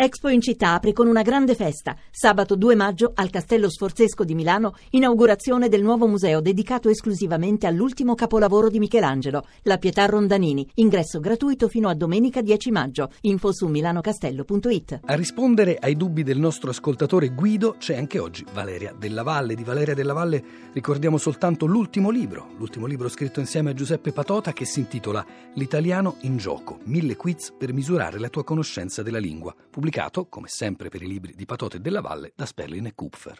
Expo in città apre con una grande festa. Sabato 2 maggio al Castello Sforzesco di Milano, inaugurazione del nuovo museo dedicato esclusivamente all'ultimo capolavoro di Michelangelo, la Pietà Rondanini. Ingresso gratuito fino a domenica 10 maggio. Info su milanocastello.it. A rispondere ai dubbi del nostro ascoltatore Guido c'è anche oggi Valeria Della Valle. Di Valeria Della Valle ricordiamo soltanto l'ultimo libro, l'ultimo libro scritto insieme a Giuseppe Patota che si intitola L'italiano in gioco, mille quiz per misurare la tua conoscenza della lingua pubblicato, come sempre per i libri di Patote della Valle, da Sperlin e Kupfer.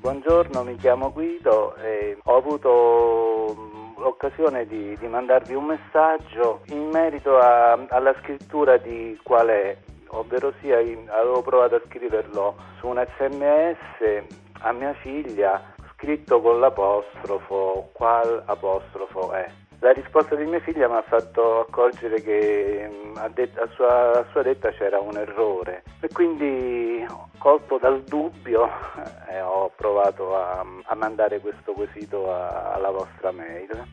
Buongiorno, mi chiamo Guido e ho avuto mm, l'occasione di, di mandarvi un messaggio in merito a, alla scrittura di qual è, ovvero sia avevo provato a scriverlo su un sms a mia figlia scritto con l'apostrofo, qual apostrofo è. La risposta di mia figlia mi ha fatto accorgere che mm, a, det- a, sua, a, sua, detta c'era un errore e quindi colto dal dubbio eh, ho provato a, a, mandare questo quesito a, alla vostra mail.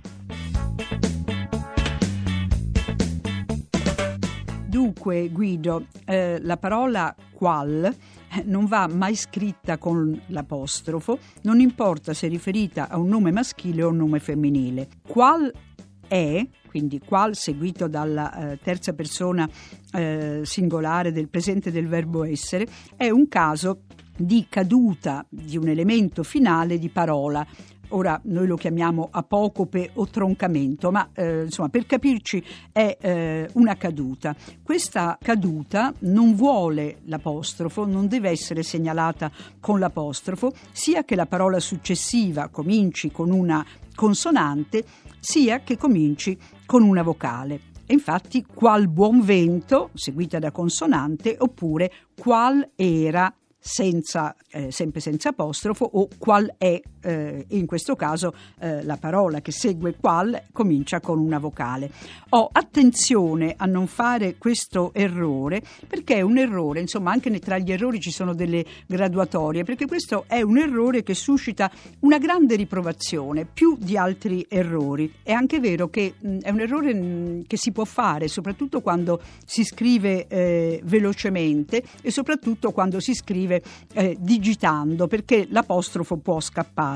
Dunque Guido, eh, la parola qual non va mai scritta con l'apostrofo, non importa se riferita a un nome maschile o un nome femminile. Qual è, quindi qual seguito dalla eh, terza persona eh, singolare del presente del verbo essere, è un caso di caduta di un elemento finale di parola ora noi lo chiamiamo apocope o troncamento, ma eh, insomma per capirci è eh, una caduta. Questa caduta non vuole l'apostrofo, non deve essere segnalata con l'apostrofo, sia che la parola successiva cominci con una consonante, sia che cominci con una vocale. E infatti, qual buon vento, seguita da consonante, oppure qual era senza, eh, sempre senza apostrofo o qual è, eh, in questo caso eh, la parola che segue qual comincia con una vocale. Ho attenzione a non fare questo errore perché è un errore, insomma anche tra gli errori ci sono delle graduatorie, perché questo è un errore che suscita una grande riprovazione più di altri errori. È anche vero che mh, è un errore mh, che si può fare soprattutto quando si scrive eh, velocemente e soprattutto quando si scrive scrive eh, digitando perché l'apostrofo può scappare.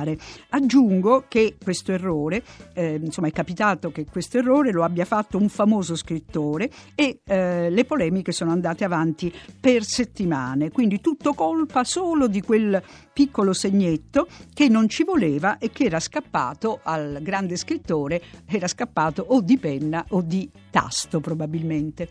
Aggiungo che questo errore, eh, insomma è capitato che questo errore lo abbia fatto un famoso scrittore e eh, le polemiche sono andate avanti per settimane, quindi tutto colpa solo di quel piccolo segnetto che non ci voleva e che era scappato al grande scrittore, era scappato o di penna o di tasto probabilmente.